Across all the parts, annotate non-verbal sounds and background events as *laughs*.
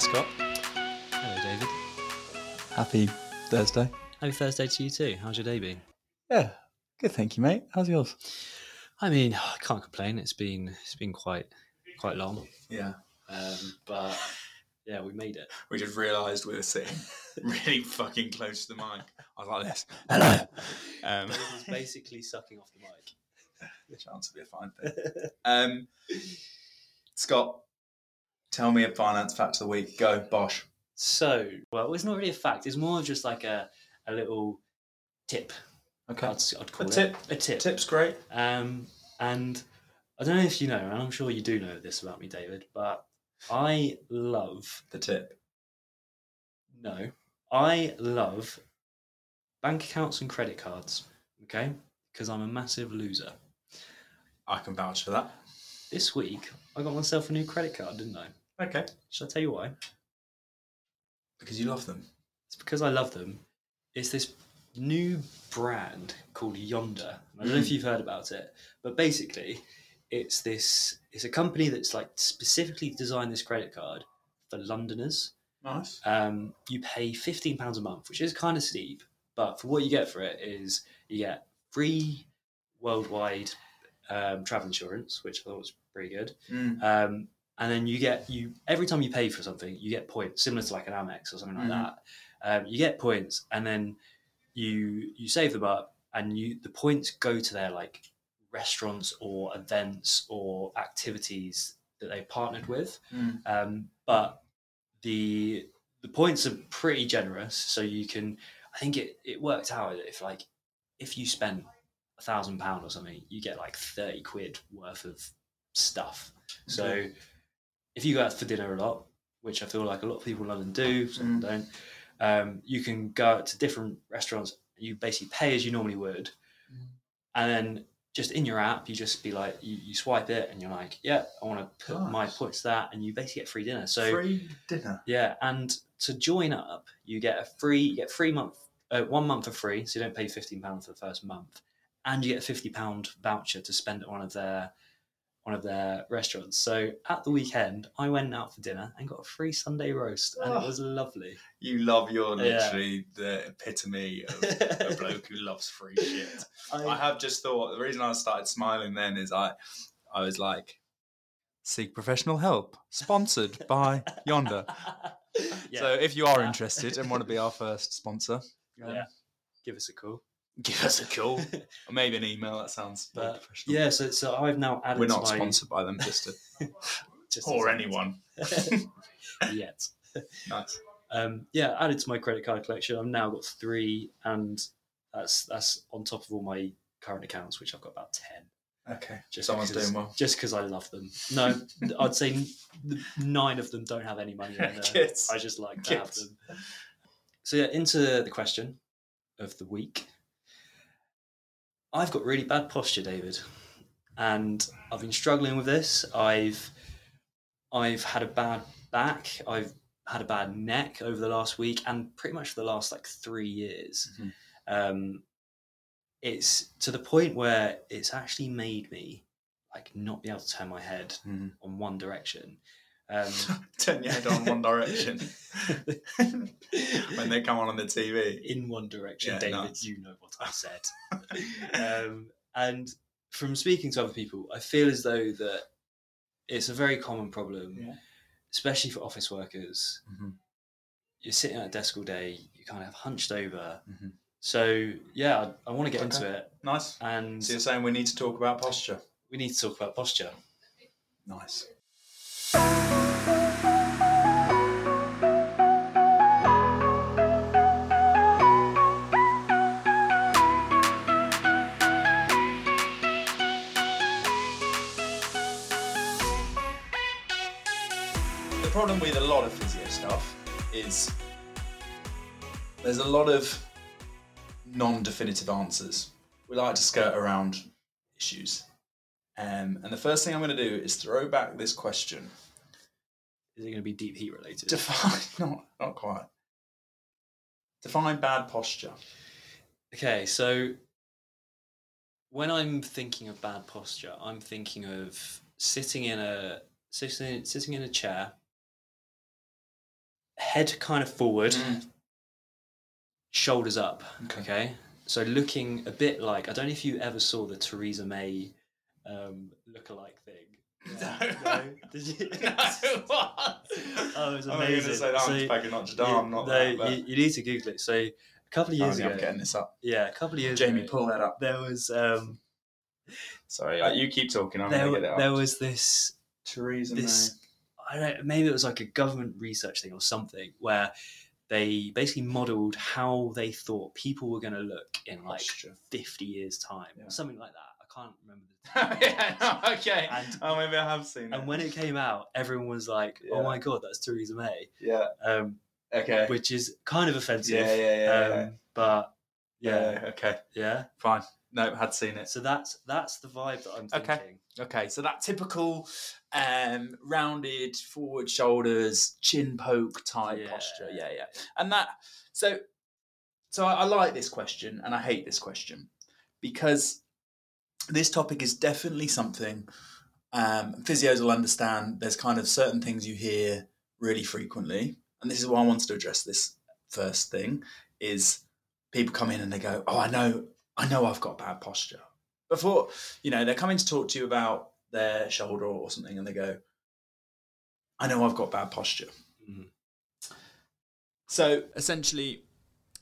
Scott. Hello, David. Happy Thursday. Happy Thursday to you too. How's your day been? Yeah, good. Thank you, mate. How's yours? I mean, I can't complain. It's been it's been quite quite long, Yeah. um, but yeah, we made it. We just realised we were sitting *laughs* really fucking close to the mic. I was like this. Hello. Um, This is basically sucking off the mic. *laughs* the chance would be a fine thing. Um, Scott, tell me a finance fact of the week. Go, Bosh. So, well, it's not really a fact. It's more just like a a little tip. Okay. I'd, I'd call A it tip. a tip. Tip's great. Um, and I don't know if you know, and I'm sure you do know this about me, David, but I love The tip. No, I love bank accounts and credit cards. Okay, because I'm a massive loser. I can vouch for that. This week I got myself a new credit card, didn't I? Okay. Should I tell you why? Because you love them. It's because I love them. It's this new brand called Yonder. I don't know if Mm. you've heard about it, but basically, it's this. It's a company that's like specifically designed this credit card for Londoners. Nice. um, you pay fifteen pounds a month, which is kind of steep. But for what you get for it is you get free worldwide um, travel insurance, which I thought was pretty good. Mm. Um, and then you get you every time you pay for something, you get points, similar to like an Amex or something like Mhm. that. Um, you get points, and then you you save them up, and you the points go to their like restaurants or events or activities that they partnered with. Mm. Um, but the the points are pretty generous, so you can. I think it it worked out if like if you spend a thousand pound or something, you get like thirty quid worth of stuff. So. If you go out for dinner a lot, which I feel like a lot of people in London do, some Mm. don't, um, you can go out to different restaurants. You basically pay as you normally would, Mm. and then just in your app, you just be like, you, you swipe it, and you're like, yeah, I want to put my points that, and you basically get free dinner. So Free dinner. yeah, and to join up, you get a free, you get free month, uh, one month for free, so you don't pay fifteen pounds for the first month, and you get a fifty pound voucher to spend at one of their one of their restaurants. So at the weekend, I went out for dinner and got a free Sunday roast, and Oh. it was lovely. You love your Yeah. literally the epitome of a *laughs* bloke who loves free shit. I have just thought the reason I started smiling then is I I was like seek professional help sponsored by Yonder. *laughs* yeah, So if you are interested and want to be our first sponsor, *laughs* um, Yeah. give us a call. Give us a call *laughs* or maybe an email. That sounds But professional. yeah, so so I've now added. we're not my, sponsored by them, just to, *laughs* just or anyone. *laughs* yet. Nice. um, yeah, added to my credit card collection. I've now got three, and that's that's on top of all my current accounts, which I've got about ten. Okay, Just someone's because, doing well. Just because I love them. No, I'd say nine of them don't have any money in there. Kids. I just like to have them. So yeah, into the question of the week. I've got really bad posture, David, and I've been struggling with this. I've I've had a bad back. I've had a bad neck over the last week, and pretty much for the last like three years. Mhm. Um, it's to the point where it's actually made me like not be able to turn my head Mhm. on one direction. Um, *laughs* Turn your head on one direction *laughs* when they come on on the TV. in one direction, Yeah, David. nice. You know what I said. um, and from speaking to other people, I feel as though that it's a very common problem, Yeah. especially for office workers. Mhm. You're sitting at a desk all day, you kind of have hunched over. Mhm. So yeah, I, I want to get into it, Nice. and So you're saying we need to talk about posture. we need to talk about posture. Nice. Problem with a lot of physio stuff is there's a lot of non-definitive answers. We like to skirt around issues. Um, and the first thing I'm going to do is throw back this question. Is it going to be deep heat related? Define, *laughs* not, not quite. Define bad posture. Okay, so when I'm thinking of bad posture, I'm thinking of sitting in a sitting sitting in a chair head kind of forward, Mm. shoulders up. Okay. Okay. So looking a bit like I don't know if you ever saw the Theresa May um, lookalike thing. *laughs* No. no. Did you? *laughs* No, what? *laughs* Oh, it was I'm going to say that So one's back in Notre Dame. not no, that. You, you need to Google it. So a couple of years ago, I'm getting this up. yeah, a couple of years Jamie, ago, pull that up. there was um, Sorry, you keep talking. I'm there, going to get it up. there was this Theresa this I don't maybe it was like a government research thing or something where they basically modeled how they thought people were going to look in like Posture. 50 years time Yeah. or something like that i can't remember May. *laughs* yeah, no, okay. And- oh, maybe I have seen it. and when it came out everyone was like Yeah. oh my god that's theresa may yeah. um, Okay. which is kind of offensive yeah, yeah, yeah, um, yeah. but yeah yeah. Okay. yeah Fine. No, had seen it. so that's that's the vibe that i'm thinking Okay. Okay, so that typical um, rounded forward shoulders, chin poke type Yeah. posture. Yeah, yeah. And that so so I, I like this question and I hate this question because this topic is definitely something um, physios will understand. There's kind of certain things you hear really frequently, and this is why I wanted to address this first thing is people come in and they go, "Oh, I know, I know, I've got bad posture." Before you know, they're coming to talk to you about their shoulder or something, and they go, "I know, I've got bad posture." Mhm. So essentially,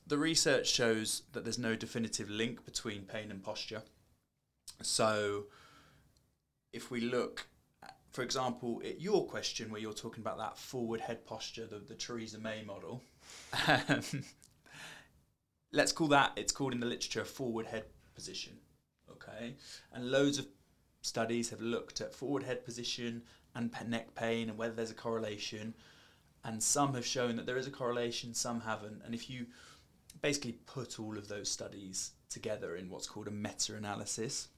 the research shows that there's no definitive link between pain and posture. So, if we look, for example, at your question where you're talking about that forward head posture, the, the Theresa May model, *laughs* let's call that, it's called in the literature a forward head position. Okay. And loads of studies have looked at forward head position and neck pain and whether there's a correlation. And some have shown that there is a correlation, some haven't. And if you basically put all of those studies together in what's called a meta analysis,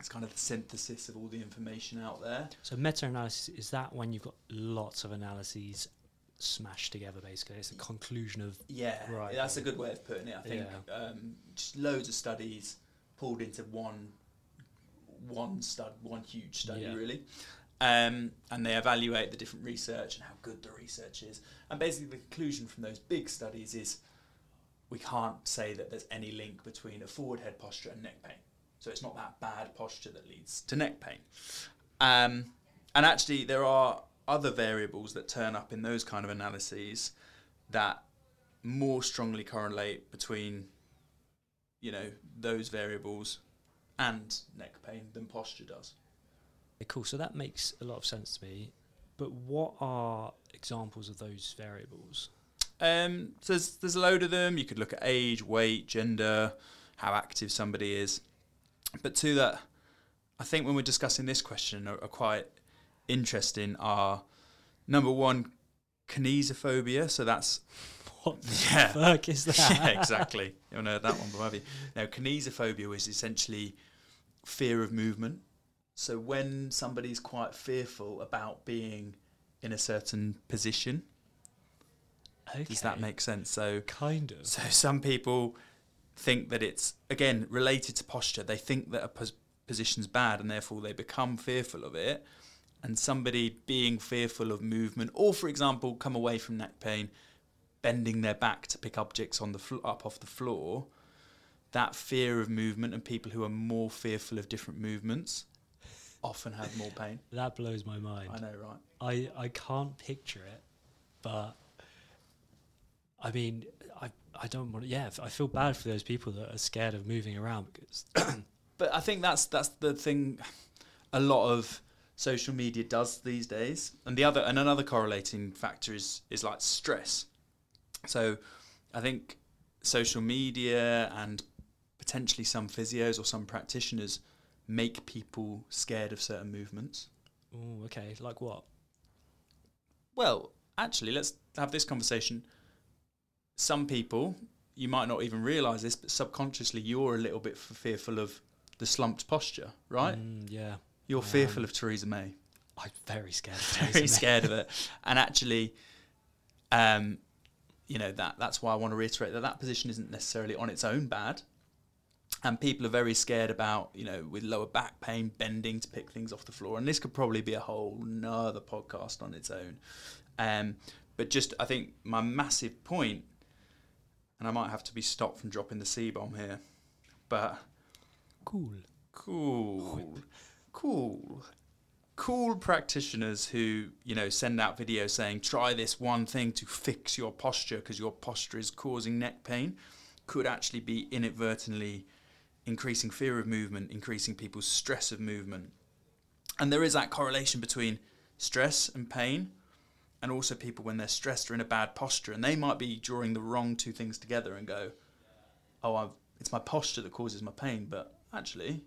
it's kind of the synthesis of all the information out there. So meta-analysis is that when you've got lots of analyses smashed together, basically. It's a conclusion of Yeah, Right. that's a good way of putting it. I think Yeah. um, just loads of studies pulled into one one stud, one huge study, Yeah. really. Um, and they evaluate the different research and how good the research is. And basically, the conclusion from those big studies is we can't say that there's any link between a forward head posture and neck pain. So it's not that bad posture that leads to neck pain. Um, and actually, there are other variables that turn up in those kind of analyses that more strongly correlate between, you know, those variables and neck pain than posture does. Okay, cool. So that makes a lot of sense to me. But what are examples of those variables? Um, so there's, there's a load of them. You could look at age, weight, gender, how active somebody is. But two that I think when we're discussing this question are, are quite interesting are number one, kinesiophobia. So that's *laughs* What the Yeah. fuck is *laughs* that? yeah, exactly. You heard that one, but have you? Now, kinesiophobia is essentially fear of movement. So when somebody's quite fearful about being in a certain position, Okay. does that make sense? So kind of? so some people think that it's again related to posture. They think that a pos- position's bad, and therefore they become fearful of it. And somebody being fearful of movement, or for example, come away from neck pain, bending their back to pick objects on the fl- up off the floor. That fear of movement, and people who are more fearful of different movements, often have more pain. That blows my mind. I know, right? I, I can't picture it, but I mean, I I don't want to. Yeah, I feel bad for those people that are scared of moving around because *clears throat* but I think that's that's the thing. A lot of social media does these days, and the other and another correlating factor is is like stress. So, I think social media and potentially some physios or some practitioners make people scared of certain movements. oh, okay, like what? Well, actually, let's have this conversation. Some people, you might not even realize this, but subconsciously, you're a little bit f- fearful of the slumped posture, right? Mm, yeah, You're I fearful am. of Theresa May. I'm very scared. Of *laughs* Very scared of it. *laughs* And actually, um, you know that that's why I want to reiterate that that position isn't necessarily on its own bad. And people are very scared about, you know, with lower back pain, bending to pick things off the floor. And this could probably be a whole nother podcast on its own. Um, but just I think my massive point, and I might have to be stopped from dropping the C bomb here, but Cool. cool, cool, cool practitioners who you know send out videos saying try this one thing to fix your posture because your posture is causing neck pain, could actually be inadvertently increasing fear of movement, increasing people's stress of movement, and there is that correlation between stress and pain. And also, people when they're stressed are in a bad posture, and they might be drawing the wrong two things together and go, "Oh, I've, it's my posture that causes my pain." But actually,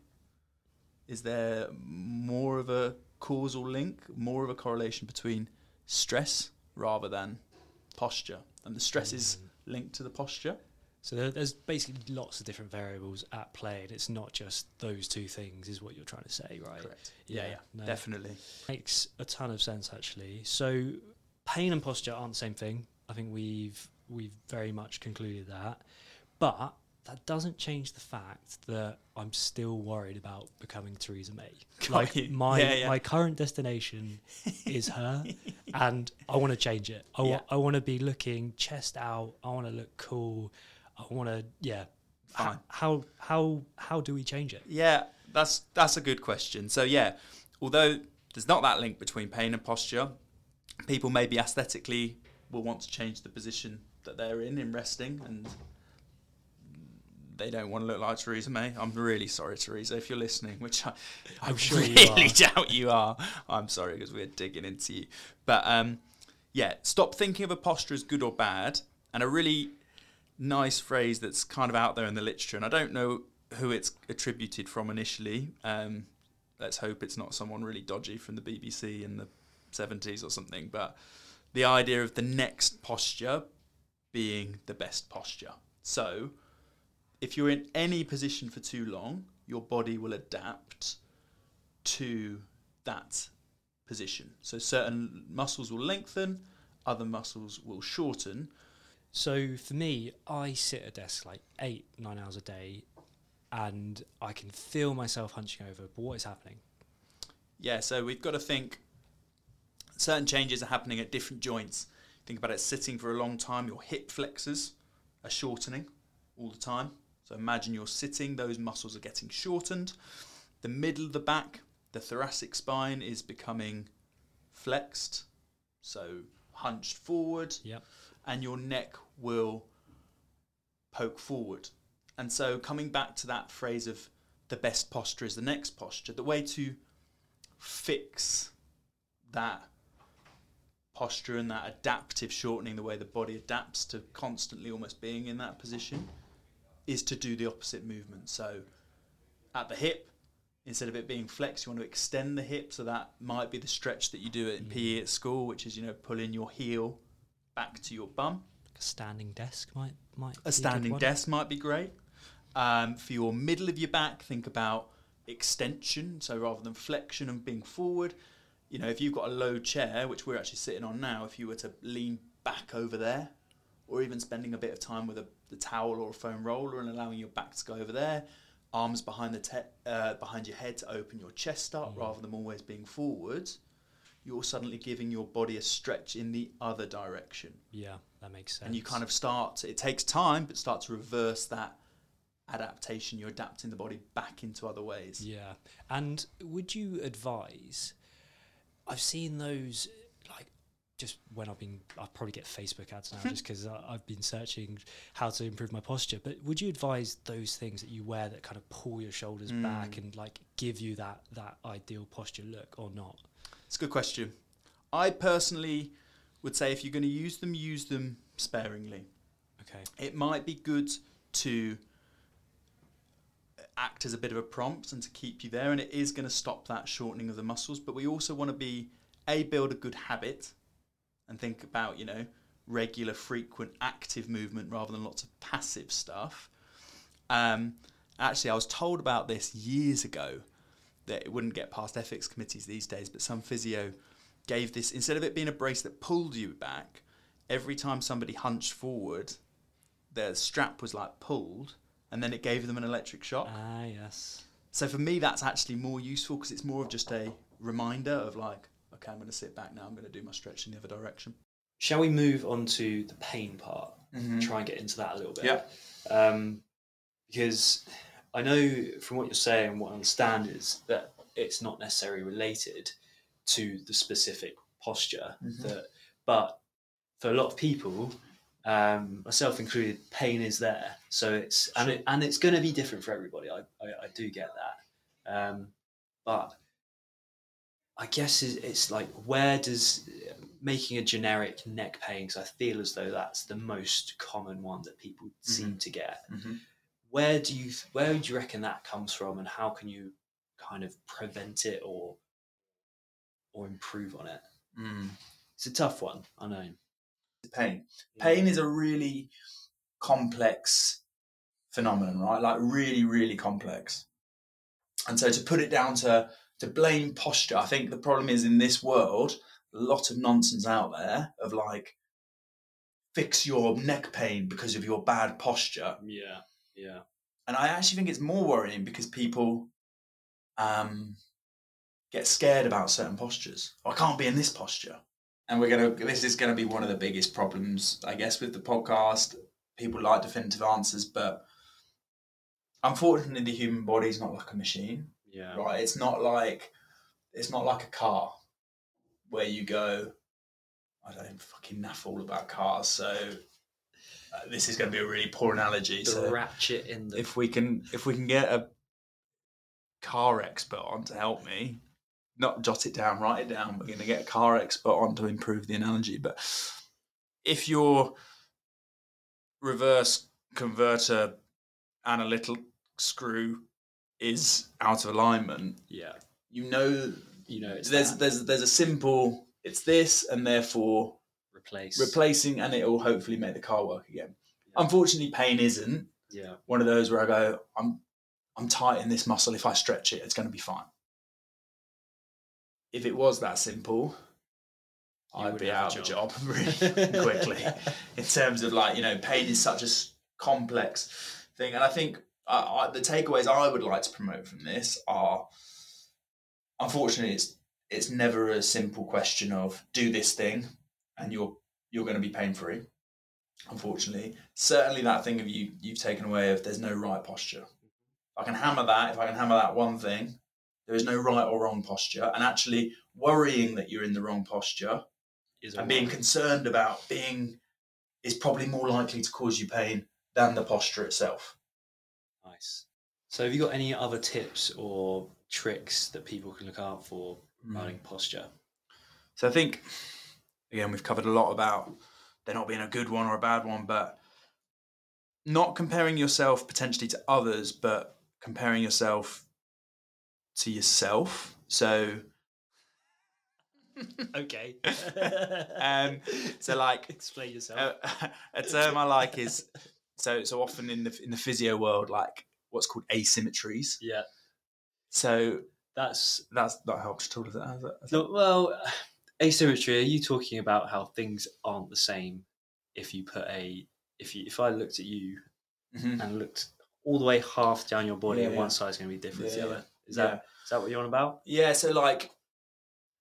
is there more of a causal link, more of a correlation between stress rather than posture? And the stress is mm-hmm. linked to the posture. So there, there's basically lots of different variables at play, and it's not just those two things, is what you're trying to say, right? Correct. Yeah, Yeah, yeah, no. definitely. Makes a ton of sense actually. So pain and posture aren't the same thing. I think we've we've very much concluded that. But that doesn't change the fact that I'm still worried about becoming Theresa May. *laughs* Like my Yeah, yeah. my current destination is her, *laughs* and I want to change it. I, wa- Yeah. I want to be looking chest out. I want to look cool. I want to yeah. Fine. How how how do we change it? Yeah, that's that's a good question. So yeah, although there's not that link between pain and posture, people maybe aesthetically will want to change the position that they're in in resting and they don't want to look like Theresa May. I'm really sorry, Theresa, if you're listening, which I, I I'm sure really are. *laughs* doubt you are. I'm sorry because we're digging into you. But um, yeah, stop thinking of a posture as good or bad. And a really nice phrase that's kind of out there in the literature, and I don't know who it's attributed from initially. Um, let's hope it's not someone really dodgy from the BBC in the 70s or something. But the idea of the next posture being the best posture. So, if you're in any position for too long, your body will adapt to that position. So, certain muscles will lengthen, other muscles will shorten. So for me, I sit at a desk like eight, nine hours a day, and I can feel myself hunching over. But what is happening? Yeah, so we've got to think certain changes are happening at different joints. Think about it sitting for a long time, your hip flexors are shortening all the time. So imagine you're sitting, those muscles are getting shortened. The middle of the back, the thoracic spine is becoming flexed, so hunched forward, Yep. and your neck will poke forward. And so, coming back to that phrase of the best posture is the next posture, the way to fix that posture and that adaptive shortening, the way the body adapts to constantly almost being in that position, is to do the opposite movement. So, at the hip, instead of it being flexed, you want to extend the hip. So, that might be the stretch that you do in mm. PE at school, which is, you know, pulling your heel back to your bum. A standing desk might might be A standing one. desk might be great. Um, for your middle of your back, think about extension. So rather than flexion and being forward, you know, if you've got a low chair, which we're actually sitting on now, if you were to lean back over there, or even spending a bit of time with a the towel or a foam roller and allowing your back to go over there, arms behind the te- uh, behind your head to open your chest up Mm. rather than always being forward, you're suddenly giving your body a stretch in the other direction Yeah, that makes sense. and you kind of start it takes time but start to reverse that adaptation you're adapting the body back into other ways Yeah. And would you advise? I've seen those like just when I've been, I probably get Facebook ads now *laughs* just because I've been searching how to improve my posture. But would you advise those things that you wear that kind of pull your shoulders back Mm. and like give you that that ideal posture look or not? it's a good question i personally would say if you're going to use them use them sparingly Okay. it might be good to act as a bit of a prompt and to keep you there and it is going to stop that shortening of the muscles but we also want to be a build a good habit and think about you know regular frequent active movement rather than lots of passive stuff um, actually i was told about this years ago that it wouldn't get past ethics committees these days but some physio gave this instead of it being a brace that pulled you back every time somebody hunched forward their strap was like pulled and then it gave them an electric shock. Ah, yes. So for me, that's actually more useful because it's more of just a reminder of like, okay, I'm going to sit back now. I'm going to do my stretch in the other direction. shall we move on to the pain part? Mhm. Try and get into that a little bit. Yeah. Um, because I know from what you're saying, what I understand is that it's not necessarily related to the specific posture. Mhm. That, but for a lot of people, um, myself included, pain is there. So it's and it, and it's going to be different for everybody. I, I, I do get that, um, but I guess it's, it's like where does making a generic neck pain? Because I feel as though that's the most common one that people seem to get. Mhm. Where do you where do you reckon that comes from, and how can you kind of prevent it or or improve on it? Mm. It's a tough one, I know. Pain. Pain is a really complex phenomenon, right? Like really, really complex. And so to put it down to to blame posture, I think the problem is in this world, a lot of nonsense out there of like fix your neck pain because of your bad posture. Yeah, yeah, And I actually think it's more worrying because people um, get scared about certain postures. I can't be in this posture. And we're gonna. This is gonna be one of the biggest problems, I guess, with the podcast. People like definitive answers, but unfortunately, the human body is not like a machine, yeah. right? It's not like it's not like a car where you go. I don't fucking naff all about cars, so uh, this is going to be a really poor analogy. The so ratchet in the if we can if we can get a car expert on to help me not jot it down write it down we're going to get a car expert on to improve the analogy but if your reverse converter analytic screw is out of alignment yeah, you know you know, it's there's that. there's there's a simple it's this and therefore replace replacing and it will hopefully make the car work again Yeah. unfortunately pain isn't Yeah, one of those where I go, I'm I'm tight in this muscle. If I stretch it, it's going to be fine. If it was that simple, You I'd be out of a job. job *laughs* really *laughs* quickly. in terms of like you know, pain is such a complex thing, and I think uh, I, the takeaways I would like to promote from this are, unfortunately, it's it's never a simple question of do this thing, and you're you're going to be pain free. Unfortunately, certainly that thing of you you've taken away of there's no right posture. I can hammer that, if I can hammer that one thing, there is no right or wrong posture, and actually worrying that you're in the wrong posture is and being concerned about being is probably more likely to cause you pain than the posture itself. nice. So, have you got any other tips or tricks that people can look out for Hmm. regarding posture? So I think again we've covered a lot about there not being a good one or a bad one, but not comparing yourself potentially to others, but comparing yourself to yourself. So *laughs* Okay. Um, so like explain yourself. a, a term I like is so so often in the in the physio world like what's called asymmetries. yeah, So that's that's that helps at all. Does that, has no, well asymmetry. Are you talking about how things aren't the same if you put a if you if I looked at you Mhm. and looked all the way half down your body, Yeah, and yeah. one side's going to be different to the yeah. other. Is that is that what you're on about? Yeah, so like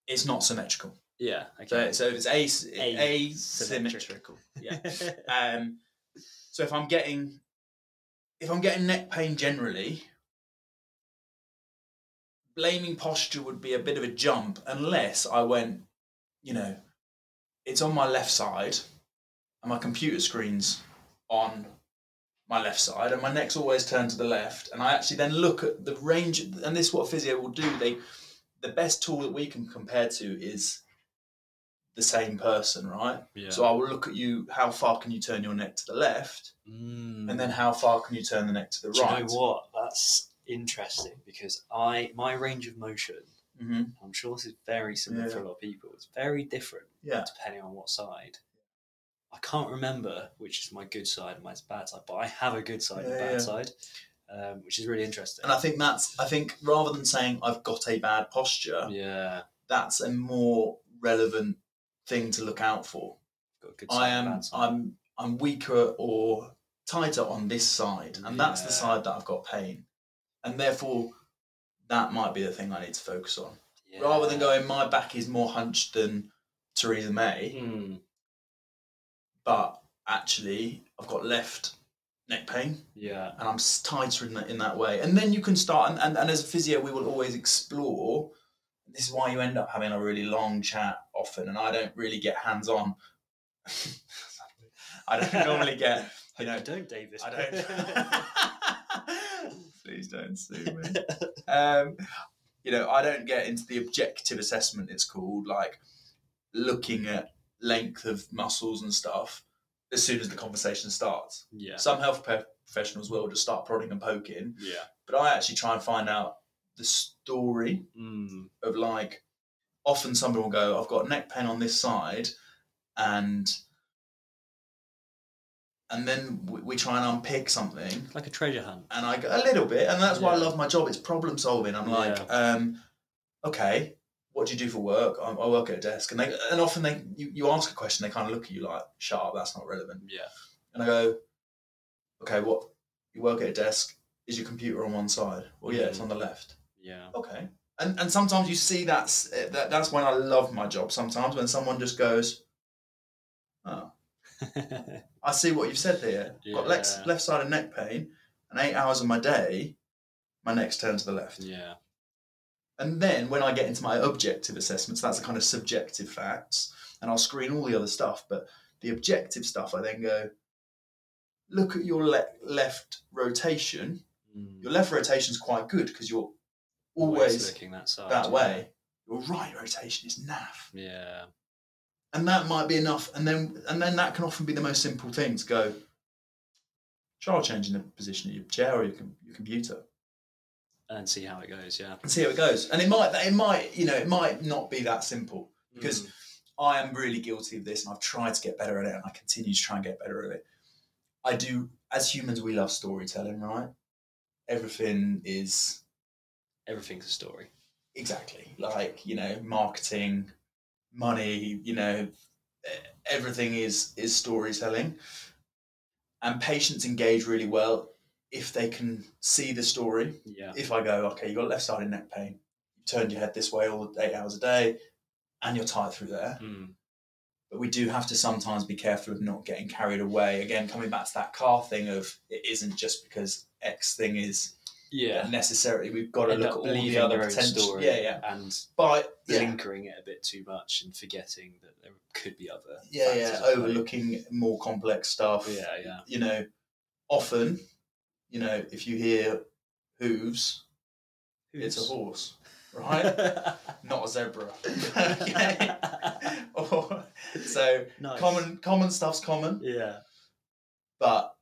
it's not symmetrical. Yeah. Okay. so if it's as- Asymmetric. asymmetrical. Yeah. *laughs* Um, so if I'm getting if I'm getting neck pain generally, blaming posture would be a bit of a jump unless I went, you know, it's on my left side and my computer screen's on my left side and my neck's always turned to the left and I actually then look at the range and this is what physio will do. They the best tool that we can compare to is the same person, right? yeah. So I will look at you. How far can you turn your neck to the left, Mm. and then how far can you turn the neck to the Do you right? know what? That's interesting because I my range of motion. hmm I'm sure this is very similar for a lot of people. It's very different Yeah. depending on what side. I can't remember which is my good side and my bad side, but I have a good side and a bad yeah. side, um, which is really interesting. And I think that's. I think rather than saying I've got a bad posture, yeah, that's a more relevant thing to look out for. got a good side I am. I'm. I'm weaker or tighter on this side, and that's the side that I've got pain, and therefore that might be the thing I need to focus on. Rather than going, my back is more hunched than Theresa May. Mm, but actually I've got left neck pain Yeah. and I'm tighter in that in that way. And then you can start and, and, and as a physio we will always explore. This is why you end up having a really long chat often and I don't really get hands on. *laughs* I don't normally get you know *laughs* don't, David. I don't. *laughs* Please don't sue me. Um, you know, I don't get into the objective assessment. It's called like looking at length of muscles and stuff as soon as the conversation starts. yeah. Some health professionals will just start prodding and poking, Yeah. but I actually try and find out the story Mm. of like. Often somebody will go, "I've got neck pain on this side," and and then we, we try and unpick something Like a treasure hunt. and I go a little bit, and that's why I love my job. It's problem solving. I'm like, um, okay, what do you do for work? I, I work at a desk, and they and often they you, you ask a question, they kind of look at you like, shut up, that's not relevant. Yeah. And I go, okay, what you work at a desk? Is your computer on one side? Well, yeah, it's Mhm. on the left. Yeah. Okay. And and sometimes you see that's that that's when I love my job. Sometimes when someone just goes, oh, *laughs* I see what you've said there. Got left, left side of neck pain, and eight hours of my day, my neck's turned to the left. yeah. And then when I get into my objective assessments, that's the kind of subjective facts, and I'll screen all the other stuff. But the objective stuff, I then go, look at your le- left rotation. Mm. Your left rotation is quite good because you're always looking that side. that yeah. way. Your right rotation is naff. Yeah. and that might be enough and then and then that can often be the most simple thing to go try changing the position of your chair or your, your computer And see how it goes. Yeah. and see how it goes and it might it might you know it might not be that simple because Mm. i am really guilty of this and i've tried to get better at it and i continue to try and get better at it i do as humans we love storytelling right everything is everything's a story. exactly like you know marketing money you know everything is is storytelling and patients engage really well if they can see the story Yeah. if i go okay you've got left sided neck pain you turned your head this way all eight hours a day and you're tired through there Mm. but we do have to sometimes be careful of not getting carried away again coming back to that car thing of it isn't just because x thing is Yeah. necessarily we've got to End look at all the other potential story yeah yeah and but yeah. linkering it a bit too much and forgetting that there could be other yeah, yeah, factors at play. overlooking more complex stuff. Yeah, yeah. You know, often, you know, if you hear hooves, it's a horse, right? *laughs* Not a zebra. *laughs* *laughs* okay. Or- so nice. common common stuff's common, Yeah. but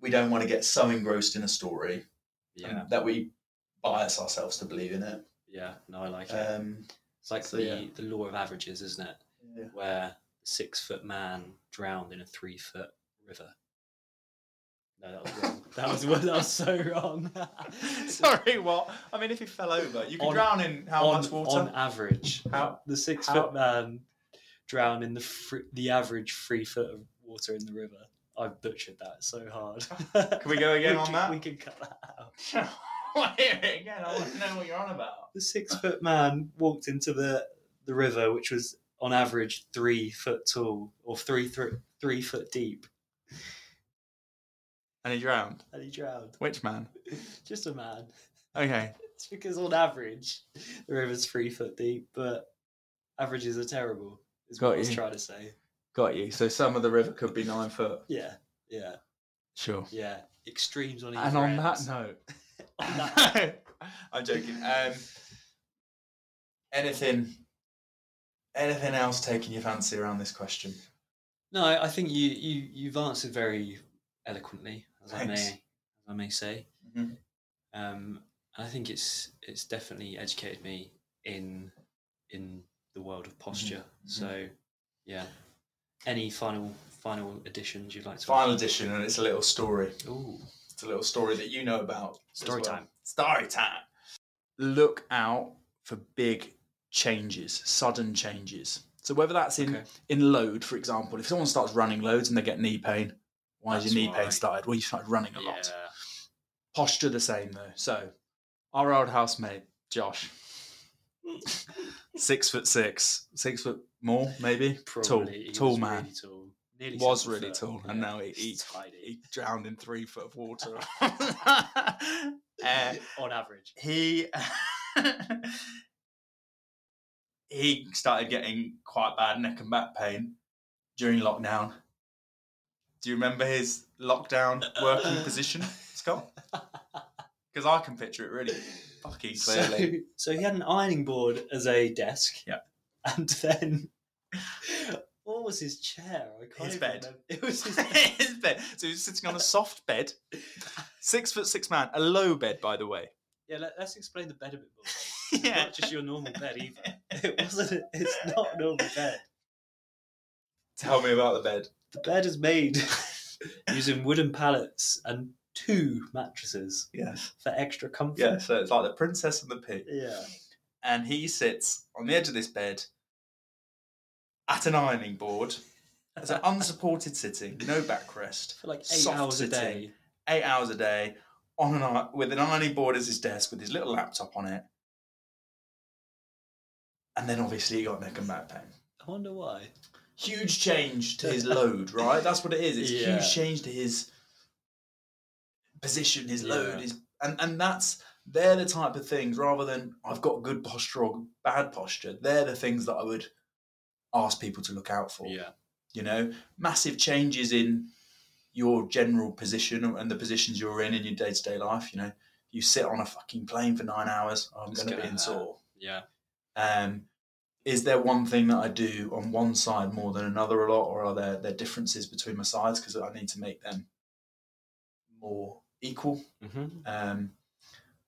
we don't want to get so engrossed in a story Yeah. um, that we bias ourselves to believe in it. Yeah. No, I like it. Um, it's like so, the, yeah. the law of averages, isn't it? yeah. Where a six foot man drowned in a three foot river. No, that was wrong. that was *laughs* that was so wrong. *laughs* Sorry, what? I mean, if he fell over, you could On- drown in how on, much water? on average, How- the six how- foot man drowned in the fr- the average three foot of water in the river. I butchered that so hard. *laughs* Can we go again We on can- that? We can cut that out. I hear it again. I want to know what you're on about. The six foot man walked into the the river, which was on average three foot tall or three thr three foot deep, And he drowned. and he drowned. Which man? *laughs* Just a man. Okay. *laughs* It's because on average the river's three foot deep, but averages are terrible. Is Got what I was trying to say. Got you. So some of the river could be nine foot. Yeah, yeah, Sure. yeah. Extremes on either And on that *laughs* note, On that- I'm joking. Um, anything, anything else taking your fancy around this question? No, I I think you you you've answered very eloquently, as I may as I may say. Mhm. Um, I think it's it's definitely educated me in in the world of posture. mhm. So, yeah. Any final final additions you'd like to? Final edition, and it's a little story. Ooh, It's a little story that you know about. Story well. time. Story time. Look out for big changes, sudden changes. So whether that's in Okay. in load, for example, if someone starts running loads and they get knee pain, why is your knee pain started? Well, you started running a lot. Posture the same though. So our old housemate Josh, six foot six, six foot more maybe. Probably tall, tall man. really tall. nearly was really foot. tall, and now he, he, he drowned in three foot of water. *laughs* *laughs* Uh, on average. he *laughs* he started getting quite bad neck and back pain during lockdown. Do you remember his lockdown working position, Scott? *laughs* Because I can picture it really fucking clearly. So, so he had an ironing board as a desk. Yeah. And then what was his chair? I can't His bed. remember. It was his *laughs* His bed. So he was sitting on a soft bed, six foot six man, a low bed, by the way. Yeah, let, us explain the bed a bit more. *laughs* It's Yeah. not just your normal bed either. It wasn't. It's not a normal bed. Tell me about the bed. The bed is made *laughs* using wooden pallets and two mattresses Yes. for extra comfort. Yeah. So it's like the princess and the pig. Yeah. and he sits on the edge of this bed at an ironing board as an *laughs* unsupported sitting, no backrest, For like eight hours a day. eight hours a day, on an with an ironing board as his desk with his little laptop on it. And then obviously he got neck and back pain. I wonder why. Huge change to his load, right? That's what it is. It's a Yeah. huge change to his position, his load, Yeah. his and and that's they're the type of things rather than I've got good posture or bad posture. They're the things that I would ask people to look out for. Yeah. You know, massive changes in your general position and the positions you're in in your day to day life. You know, you sit on a fucking plane for nine hours, I'm going to be in sore. Yeah. Um, is there one thing that I do on one side more than another a lot, or are there there differences between my sides because I need to make them more equal? Mm-hmm. Um,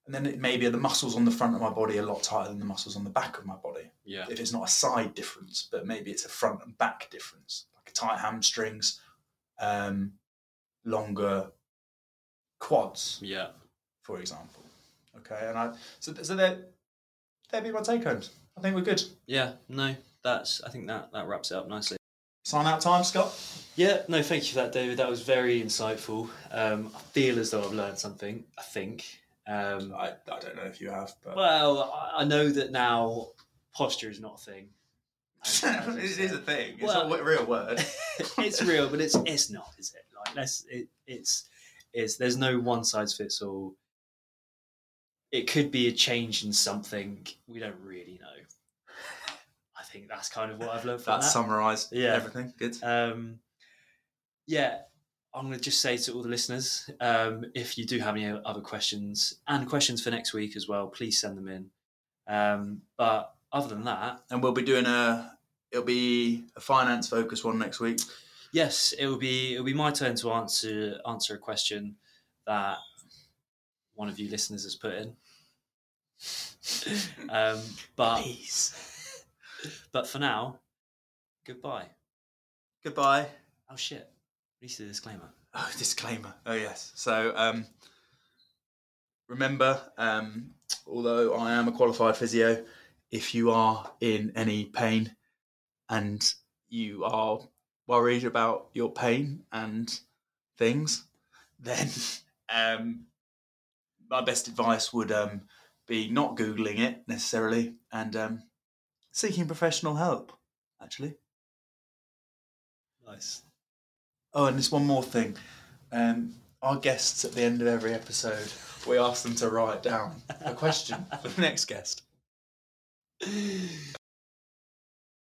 and then it maybe the muscles on the front of my body a lot tighter than the muscles on the back of my body. Yeah. If it's not a side difference, but maybe it's a front and back difference, like tight hamstrings, um, longer quads, Yeah. for example. Okay, and I so so there there be my take homes. I think we're good. Yeah. No, that's. I think that that wraps it up nicely. Sign out time, Scott. Yeah. No, thank you for that, David. That was very insightful. Um, I feel as though I've learned something. I think. Um, I, I don't know if you have, but well, I- I know that now posture is not a thing. as- as you it is a thing. It's Well- a real word. *laughs* it's real, but it's it's not, is it? Like let's it, it's it's there's no one size fits all. It could be a change in something we don't really know. I think that's kind of what I've learned from That's that. summarised. Yeah. everything good. Um, yeah, I'm going to just say to all the listeners, um, if you do have any other questions and questions for next week as well, please send them in. Um, but other than that, And we'll be doing a. It'll be a finance focused one next week. yes, it will be it will be my turn to answer answer a question that one of you listeners has put in. *laughs* um, but Peace. but for now, goodbye. Goodbye. Oh shit! Release the disclaimer. Oh, disclaimer. Oh yes. So um, remember, um, although I am a qualified physio, if you are in any pain and you are worried about your pain and things, *laughs* then um, my best advice would um, be not googling it necessarily and um, seeking professional help. Actually. Nice. Oh, and there's one more thing. Um, our guests at the end of every episode, we ask them to write down a question for the next guest.